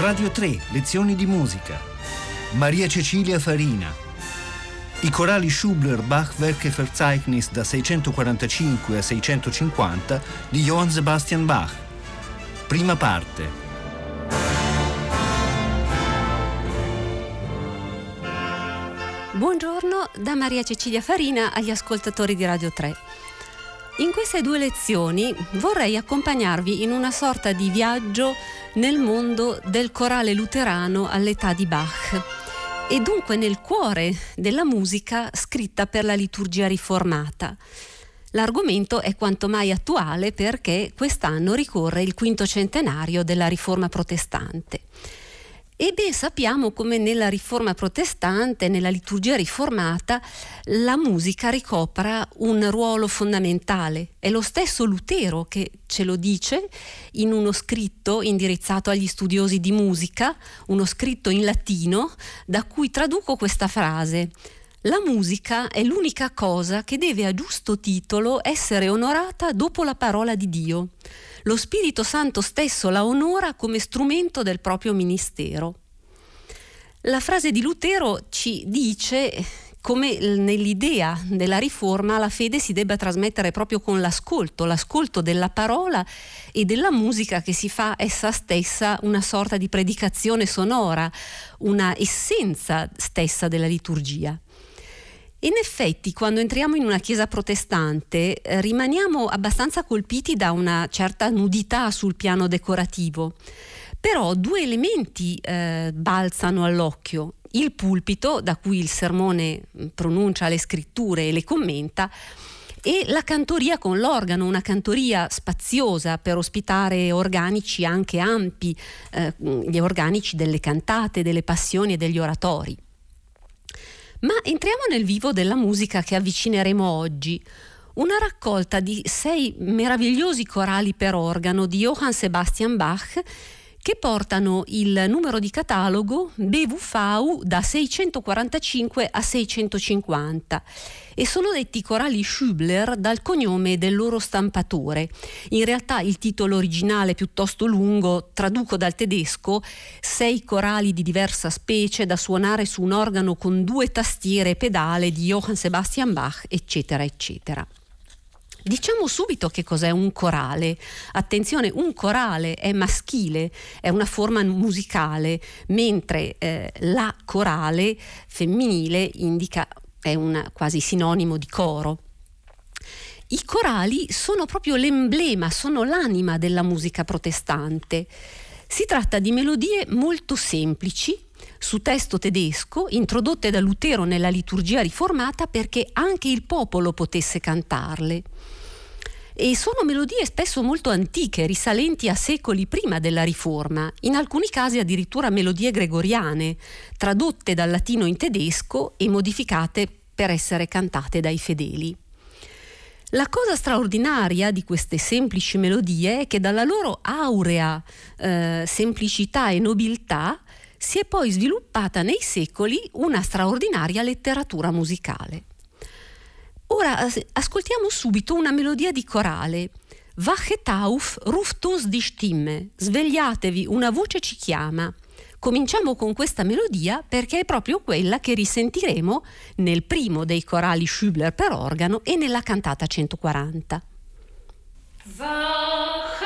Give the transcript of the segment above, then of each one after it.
Radio 3, lezioni di musica. Maria Cecilia Farina. I corali Schubler Bach Verzeichnis da 645 a 650 di Johann Sebastian Bach. Prima parte. Buongiorno da Maria Cecilia Farina agli ascoltatori di Radio 3. In queste due lezioni vorrei accompagnarvi in una sorta di viaggio nel mondo del corale luterano all'età di Bach e dunque nel cuore della musica scritta per la liturgia riformata. L'argomento è quanto mai attuale perché quest'anno ricorre il quinto centenario della riforma protestante. E ben sappiamo come nella riforma protestante, nella liturgia riformata, la musica ricopra un ruolo fondamentale. È lo stesso Lutero che ce lo dice in uno scritto indirizzato agli studiosi di musica, uno scritto in latino, da cui traduco questa frase. La musica è l'unica cosa che deve a giusto titolo essere onorata dopo la parola di Dio lo Spirito Santo stesso la onora come strumento del proprio ministero. La frase di Lutero ci dice come nell'idea della riforma la fede si debba trasmettere proprio con l'ascolto, l'ascolto della parola e della musica che si fa essa stessa una sorta di predicazione sonora, una essenza stessa della liturgia. In effetti, quando entriamo in una chiesa protestante, eh, rimaniamo abbastanza colpiti da una certa nudità sul piano decorativo. Però due elementi eh, balzano all'occhio. Il pulpito, da cui il sermone mm, pronuncia le scritture e le commenta, e la cantoria con l'organo, una cantoria spaziosa per ospitare organici anche ampi, eh, gli organici delle cantate, delle passioni e degli oratori. Ma entriamo nel vivo della musica che avvicineremo oggi. Una raccolta di sei meravigliosi corali per organo di Johann Sebastian Bach che portano il numero di catalogo BVV da 645 a 650 e sono detti corali Schubler dal cognome del loro stampatore. In realtà il titolo originale è piuttosto lungo, traduco dal tedesco, sei corali di diversa specie da suonare su un organo con due tastiere e pedale di Johann Sebastian Bach, eccetera, eccetera. Diciamo subito che cos'è un corale. Attenzione, un corale è maschile, è una forma musicale, mentre eh, la corale femminile indica, è un quasi sinonimo di coro. I corali sono proprio l'emblema, sono l'anima della musica protestante. Si tratta di melodie molto semplici, su testo tedesco, introdotte da Lutero nella liturgia riformata perché anche il popolo potesse cantarle e sono melodie spesso molto antiche, risalenti a secoli prima della Riforma, in alcuni casi addirittura melodie gregoriane, tradotte dal latino in tedesco e modificate per essere cantate dai fedeli. La cosa straordinaria di queste semplici melodie è che dalla loro aurea eh, semplicità e nobiltà si è poi sviluppata nei secoli una straordinaria letteratura musicale. Ora ascoltiamo subito una melodia di corale. Wachet auf, ruft uns die Stimme. Svegliatevi, una voce ci chiama. Cominciamo con questa melodia perché è proprio quella che risentiremo nel primo dei corali Schubler per organo e nella cantata 140. Wachet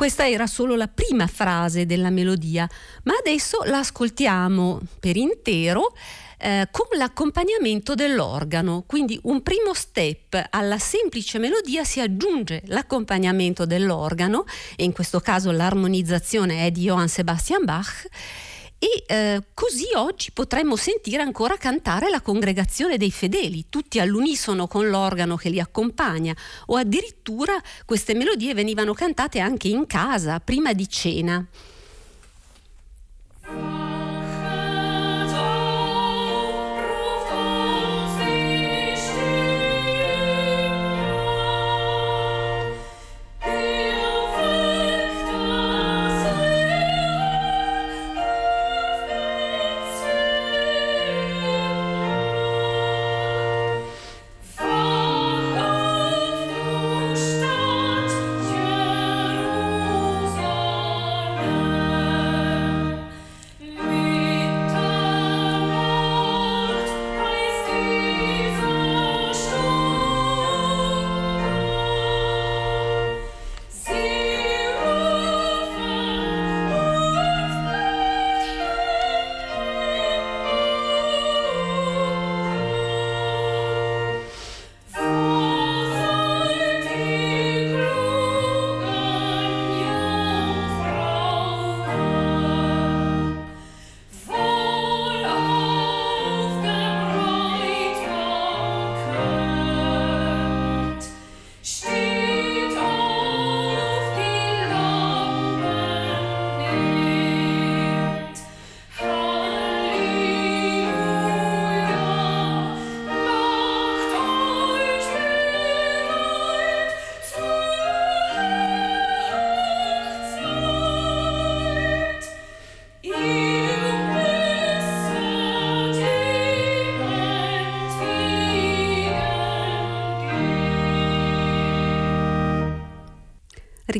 Questa era solo la prima frase della melodia, ma adesso la ascoltiamo per intero eh, con l'accompagnamento dell'organo. Quindi un primo step alla semplice melodia si aggiunge l'accompagnamento dell'organo, e in questo caso l'armonizzazione è di Johann Sebastian Bach e eh, così oggi potremmo sentire ancora cantare la congregazione dei fedeli, tutti all'unisono con l'organo che li accompagna, o addirittura queste melodie venivano cantate anche in casa, prima di cena.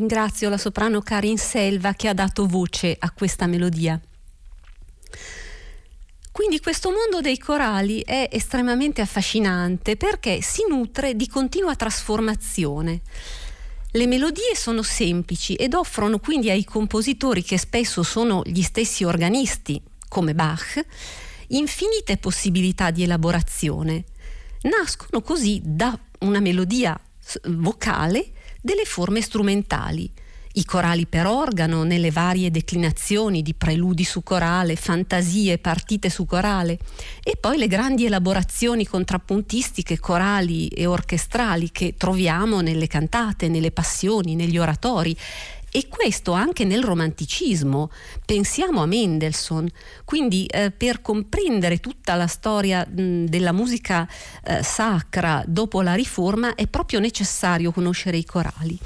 Ringrazio la soprano Karin Selva che ha dato voce a questa melodia. Quindi questo mondo dei corali è estremamente affascinante perché si nutre di continua trasformazione. Le melodie sono semplici ed offrono quindi ai compositori, che spesso sono gli stessi organisti, come Bach, infinite possibilità di elaborazione. Nascono così da una melodia vocale delle forme strumentali. I corali per organo nelle varie declinazioni di preludi su corale, fantasie, partite su corale. E poi le grandi elaborazioni contrappuntistiche, corali e orchestrali che troviamo nelle cantate, nelle passioni, negli oratori e questo anche nel romanticismo. Pensiamo a Mendelssohn, quindi eh, per comprendere tutta la storia mh, della musica eh, sacra dopo la riforma è proprio necessario conoscere i corali.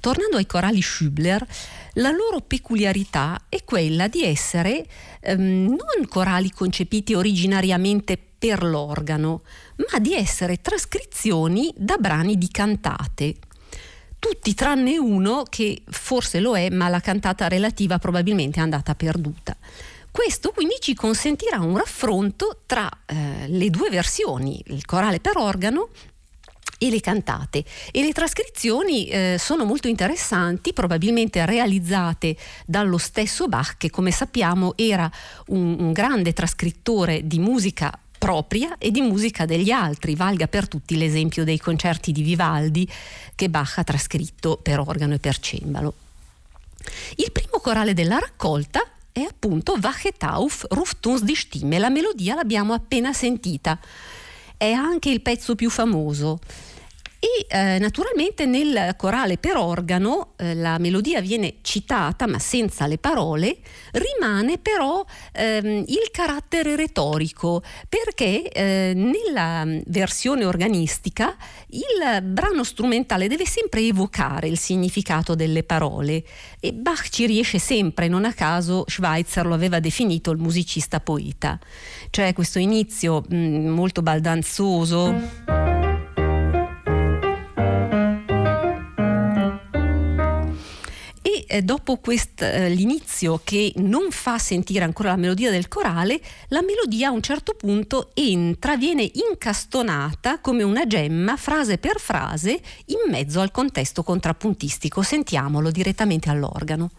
Tornando ai corali Schubler, la loro peculiarità è quella di essere ehm, non corali concepiti originariamente per l'organo, ma di essere trascrizioni da brani di cantate. Tutti tranne uno che forse lo è, ma la cantata relativa probabilmente è andata perduta. Questo quindi ci consentirà un raffronto tra eh, le due versioni, il corale per organo e le cantate e le trascrizioni eh, sono molto interessanti, probabilmente realizzate dallo stesso Bach che come sappiamo era un, un grande trascrittore di musica propria e di musica degli altri, valga per tutti l'esempio dei concerti di Vivaldi che Bach ha trascritto per organo e per cembalo. Il primo corale della raccolta è appunto Wachet auf, ruft uns Stimme, la melodia l'abbiamo appena sentita, è anche il pezzo più famoso e eh, naturalmente nel corale per organo eh, la melodia viene citata ma senza le parole, rimane però ehm, il carattere retorico perché eh, nella versione organistica il brano strumentale deve sempre evocare il significato delle parole e Bach ci riesce sempre, non a caso Schweitzer lo aveva definito il musicista poeta, cioè questo inizio mh, mm, molto baldanzoso. Eh, dopo quest, eh, l'inizio che non fa sentire ancora la melodia del corale, la melodia a un certo punto entra, viene incastonata come una gemma, frase per frase, in mezzo al contesto contrappuntistico. Sentiamolo direttamente all'organo.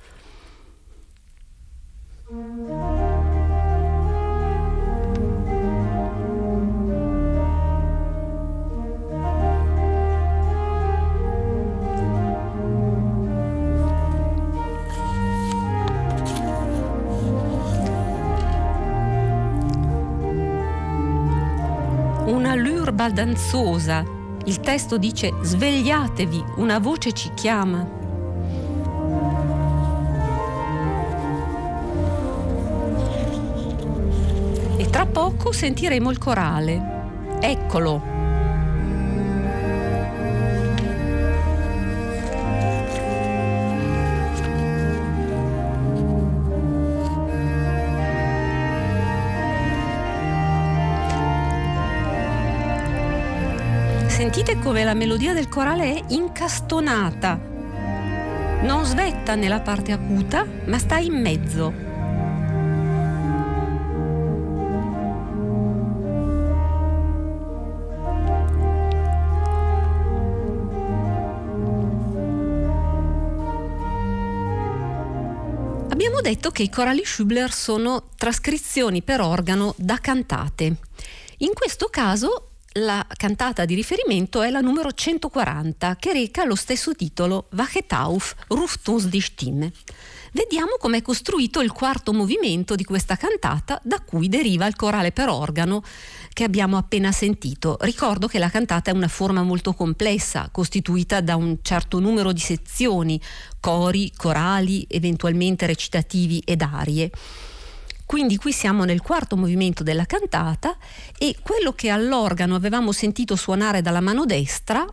Baldanzosa. Il testo dice svegliatevi, una voce ci chiama. E tra poco sentiremo il corale. Eccolo, Sentite come la melodia del corale è incastonata. Non svetta nella parte acuta, ma sta in mezzo. Abbiamo detto che i corali Schubler sono trascrizioni per organo da cantate. In questo caso la cantata di riferimento è la numero 140 che reca lo stesso titolo Wachet auf, ruft uns die Stimme. Vediamo com'è costruito il quarto movimento di questa cantata da cui deriva il corale per organo che abbiamo appena sentito. Ricordo che la cantata è una forma molto complessa, costituita da un certo numero di sezioni, cori, corali, eventualmente recitativi ed arie. Quindi qui siamo nel quarto movimento della cantata e quello che all'organo avevamo sentito suonare dalla mano destra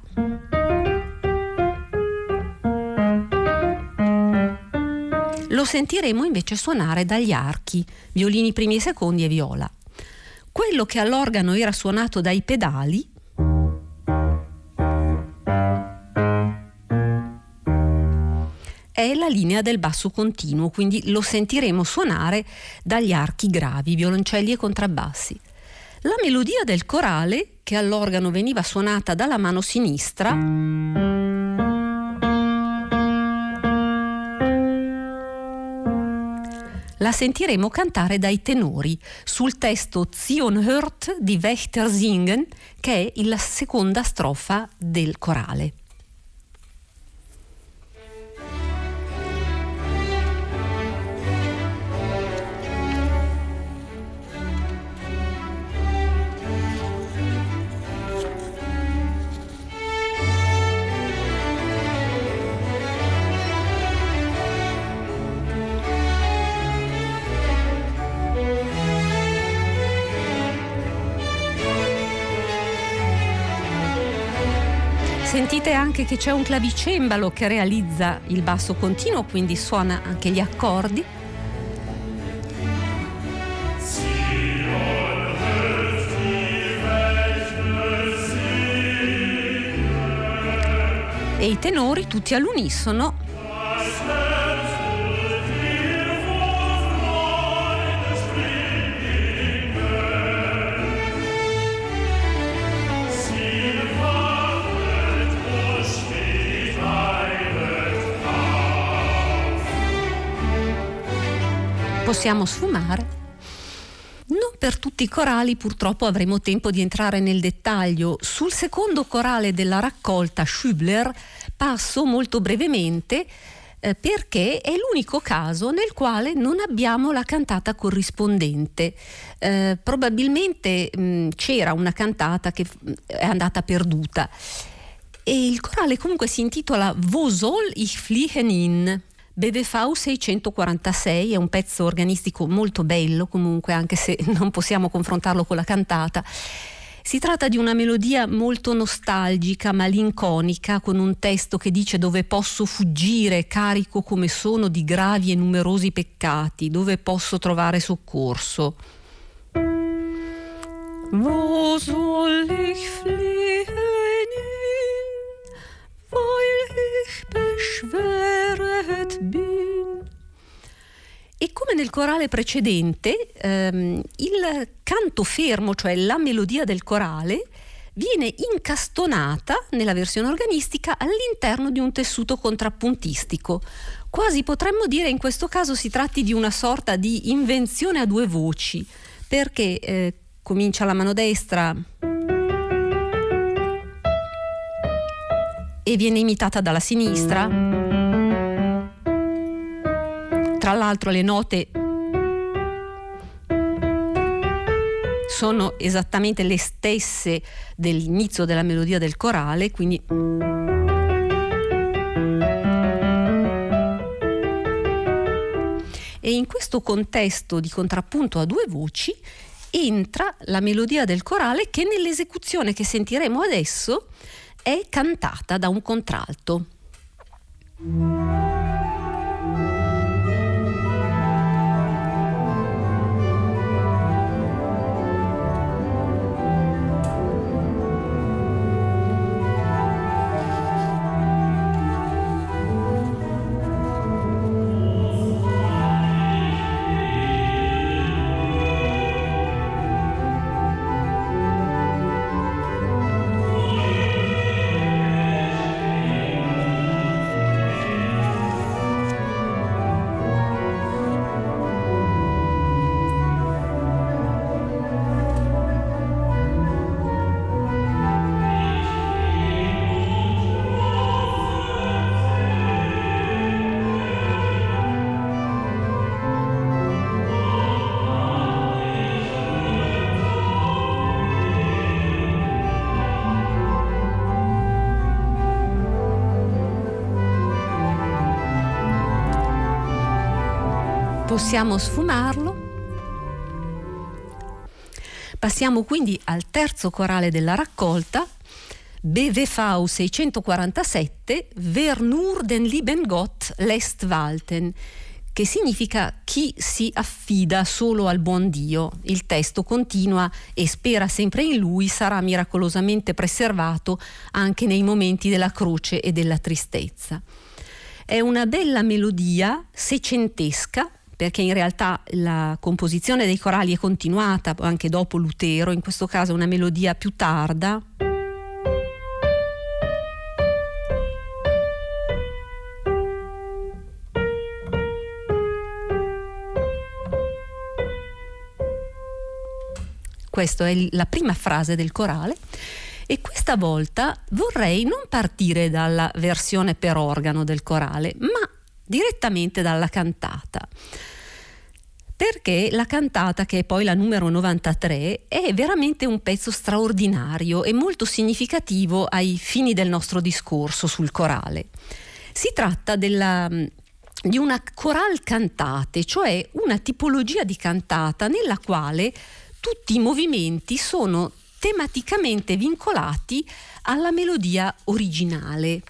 lo sentiremo invece suonare dagli archi, violini primi e secondi e viola. Quello che all'organo era suonato dai pedali è la linea del basso continuo, quindi lo sentiremo suonare dagli archi gravi, violoncelli e contrabbassi. La melodia del corale, che all'organo veniva suonata dalla mano sinistra, la sentiremo cantare dai tenori sul testo Zion hört di Wächter singen, che è la seconda strofa del corale. Anche che c'è un clavicembalo che realizza il basso continuo, quindi suona anche gli accordi. E i tenori tutti all'unisono possiamo sfumare. Non per tutti i corali purtroppo avremo tempo di entrare nel dettaglio. Sul secondo corale della raccolta Schübler passo molto brevemente eh, perché è l'unico caso nel quale non abbiamo la cantata corrispondente. Eh, probabilmente mh, c'era una cantata che è andata perduta. E il corale comunque si intitola Wo soll ich fliehen in? BBV 646 è un pezzo organistico molto bello comunque anche se non possiamo confrontarlo con la cantata. Si tratta di una melodia molto nostalgica, malinconica, con un testo che dice dove posso fuggire, carico come sono di gravi e numerosi peccati, dove posso trovare soccorso. Wo soll ich fliehen weil ich beschweret bin. E come nel corale precedente, ehm, il canto fermo, cioè la melodia del corale, viene incastonata nella versione organistica all'interno di un tessuto contrappuntistico. Quasi potremmo dire in questo caso si tratti di una sorta di invenzione a due voci, perché eh, comincia la mano destra e viene imitata dalla sinistra. Tra l'altro le note sono esattamente le stesse dell'inizio della melodia del corale, quindi E in questo contesto di contrappunto a due voci entra la melodia del corale che nell'esecuzione che sentiremo adesso è cantata da un contralto. Possiamo sfumarlo. Passiamo quindi al terzo corale della raccolta, BVV 647, Wer nur den lieben Gott lässt walten, che significa chi si affida solo al buon Dio. Il testo continua e spera sempre in lui sarà miracolosamente preservato anche nei momenti della croce e della tristezza. È una bella melodia seicentesca perché in realtà la composizione dei corali è continuata anche dopo Lutero, in questo caso una melodia più tarda. Questa è la prima frase del corale. E questa volta vorrei non partire dalla versione per organo del corale, ma direttamente dalla cantata. Perché la cantata, che è poi la numero 93, è veramente un pezzo straordinario e molto significativo ai fini del nostro discorso sul corale. Si tratta della di una coral cantate, cioè una tipologia di cantata nella quale tutti i movimenti sono tematicamente vincolati alla melodia originale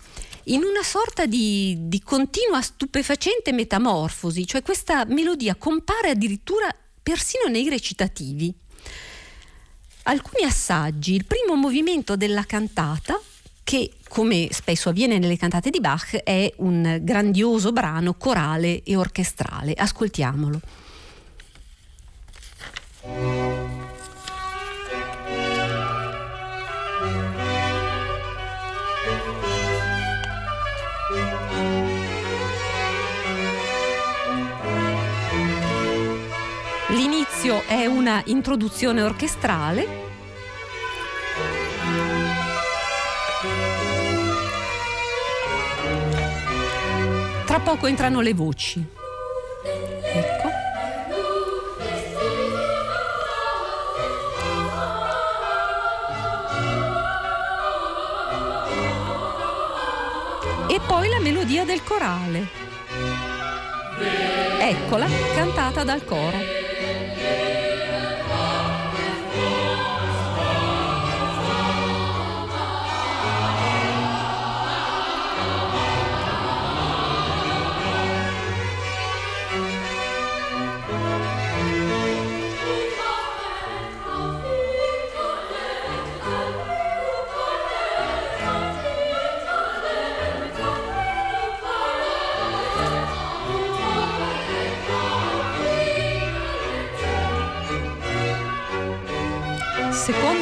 in una sorta di, di continua stupefacente metamorfosi, cioè questa melodia compare addirittura persino nei recitativi. Alcuni assaggi, il primo movimento della cantata, che come spesso avviene nelle cantate di Bach è un grandioso brano corale e orchestrale. Ascoltiamolo. L'inizio è una introduzione orchestrale. Tra poco entrano le voci. Ecco. E poi la melodia del corale. Eccola, cantata dal coro.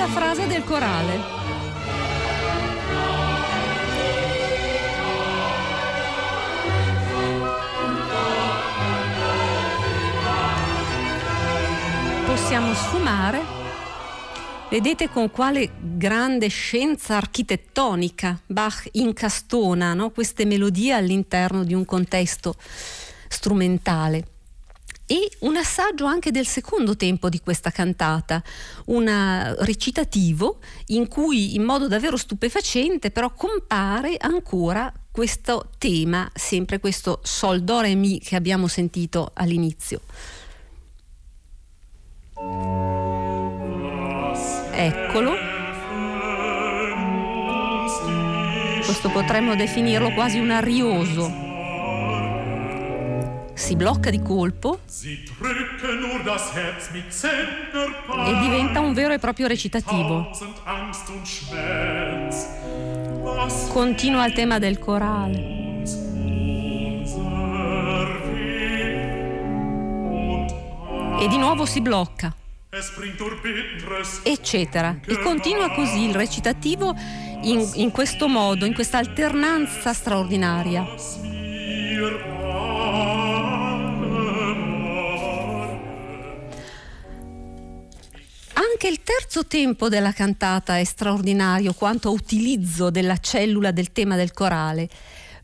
Seconda frase del corale. Possiamo sfumare. Vedete con quale grande scienza architettonica Bach incastona no? queste melodie all'interno di un contesto strumentale e un assaggio anche del secondo tempo di questa cantata, un recitativo in cui in modo davvero stupefacente però compare ancora questo tema, sempre questo sol do re mi che abbiamo sentito all'inizio. Eccolo. Questo potremmo definirlo quasi un arioso si blocca di colpo e diventa un vero e proprio recitativo. Continua il tema del corale. E di nuovo si blocca. Eccetera. E continua così il recitativo in, in questo modo, in questa alternanza straordinaria. Anche il terzo tempo della cantata è straordinario quanto utilizzo della cellula del tema del corale,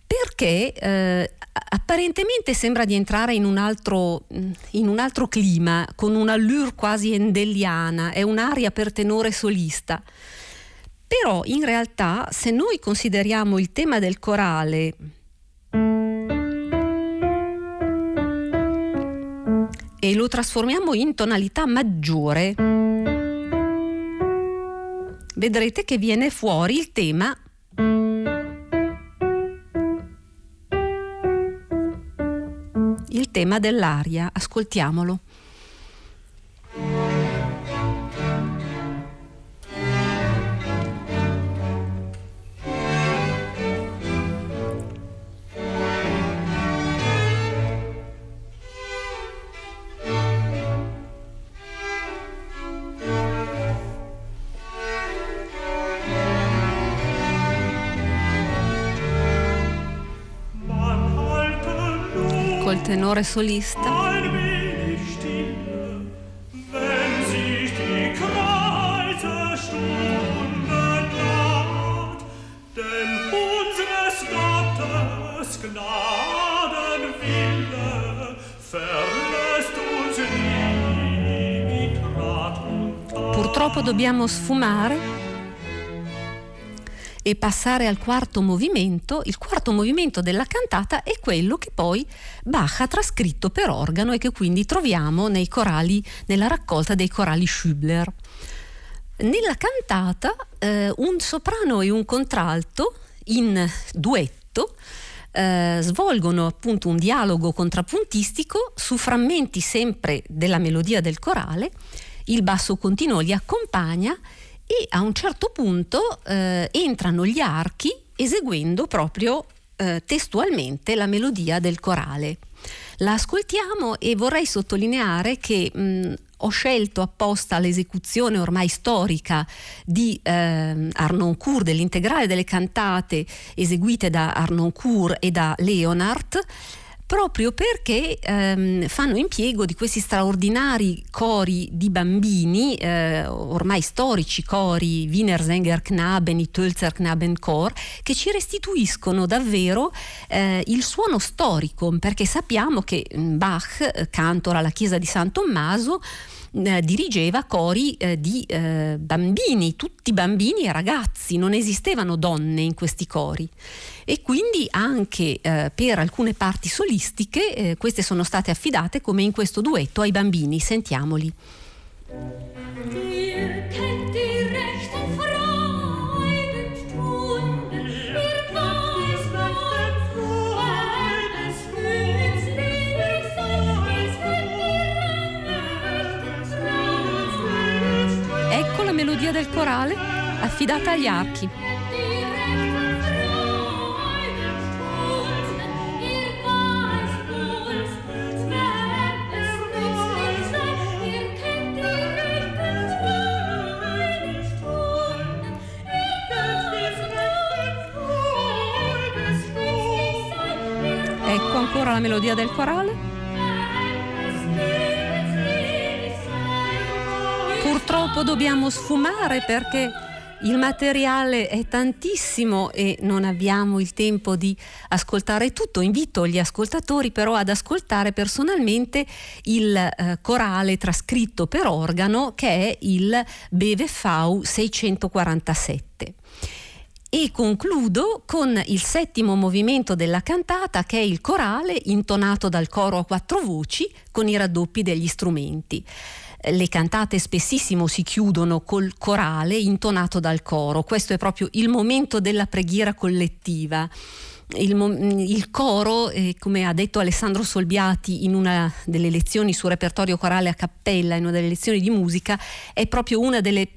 perché eh, apparentemente sembra di entrare in un, altro, in un altro clima, con un'allure quasi endelliana, è un'aria per tenore solista. Però in realtà se noi consideriamo il tema del corale e lo trasformiamo in tonalità maggiore, vedrete che viene fuori il tema il tema dell'aria. Ascoltiamolo. Tenore solista. Purtroppo dobbiamo sfumare e passare al quarto movimento. Il quarto movimento della cantata è quello che poi Bach ha trascritto per organo e che quindi troviamo nei corali, nella raccolta dei corali Schübler. Nella cantata eh, un soprano e un contralto in duetto eh, svolgono appunto un dialogo contrappuntistico su frammenti sempre della melodia del corale il basso continuo li accompagna e a un certo punto eh, entrano gli archi eseguendo proprio eh, testualmente la melodia del corale. La ascoltiamo e vorrei sottolineare che mh, ho scelto apposta l'esecuzione ormai storica di eh, Arnoncourt, dell'integrale delle cantate eseguite da Arnoncourt e da Leonard proprio perché ehm, fanno impiego di questi straordinari cori di bambini, eh, ormai storici cori Wiener Sänger Knaben, i Tölzer Knaben Chor, che ci restituiscono davvero eh, il suono storico, perché sappiamo che mm, Bach, eh, cantora alla chiesa di San Tommaso, dirigeva cori eh, di eh, bambini, tutti bambini e ragazzi, non esistevano donne in questi cori. E quindi anche eh, per alcune parti solistiche eh, queste sono state affidate come in questo duetto ai bambini. Sentiamoli. Melodia del corale affidata agli archi. Ecco ancora la melodia del corale. Purtroppo dobbiamo sfumare perché il materiale è tantissimo e non abbiamo il tempo di ascoltare tutto. Invito gli ascoltatori però ad ascoltare personalmente il eh, corale trascritto per organo che è il BVV 647. E concludo con il settimo movimento della cantata che è il corale intonato dal coro a quattro voci con i raddoppi degli strumenti le cantate spessissimo si chiudono col corale intonato dal coro. Questo è proprio il momento della preghiera collettiva. Il, il, coro, eh, come ha detto Alessandro Solbiati in una delle lezioni su repertorio corale a cappella, in una delle lezioni di musica, è proprio una delle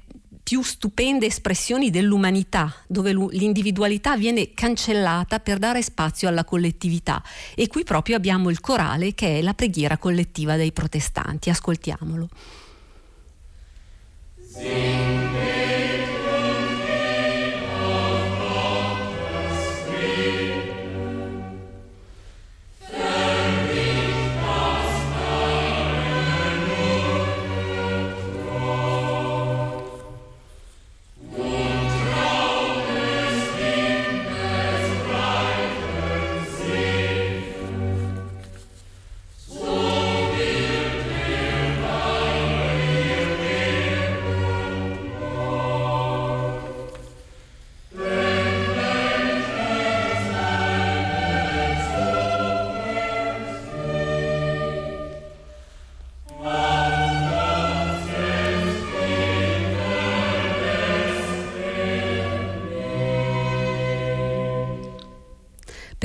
più stupende espressioni dell'umanità, dove l'individualità viene cancellata per dare spazio alla collettività. E qui proprio abbiamo il corale che è la preghiera collettiva dei protestanti. Ascoltiamolo. Sing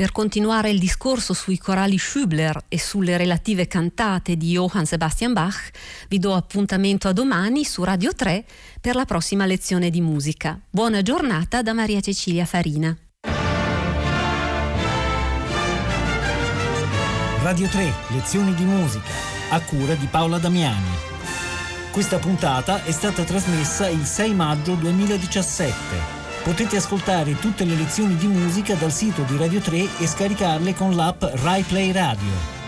Per continuare il discorso sui corali Schübler e sulle relative cantate di Johann Sebastian Bach, vi do appuntamento a domani su Radio 3 per la prossima lezione di musica. Buona giornata da Maria Cecilia Farina. Radio 3, lezioni di musica, a cura di Paola Damiani. Questa puntata è stata trasmessa il 6 maggio 2017. Potete ascoltare tutte le lezioni di musica dal sito di Radio 3 e scaricarle con l'app RaiPlay Radio.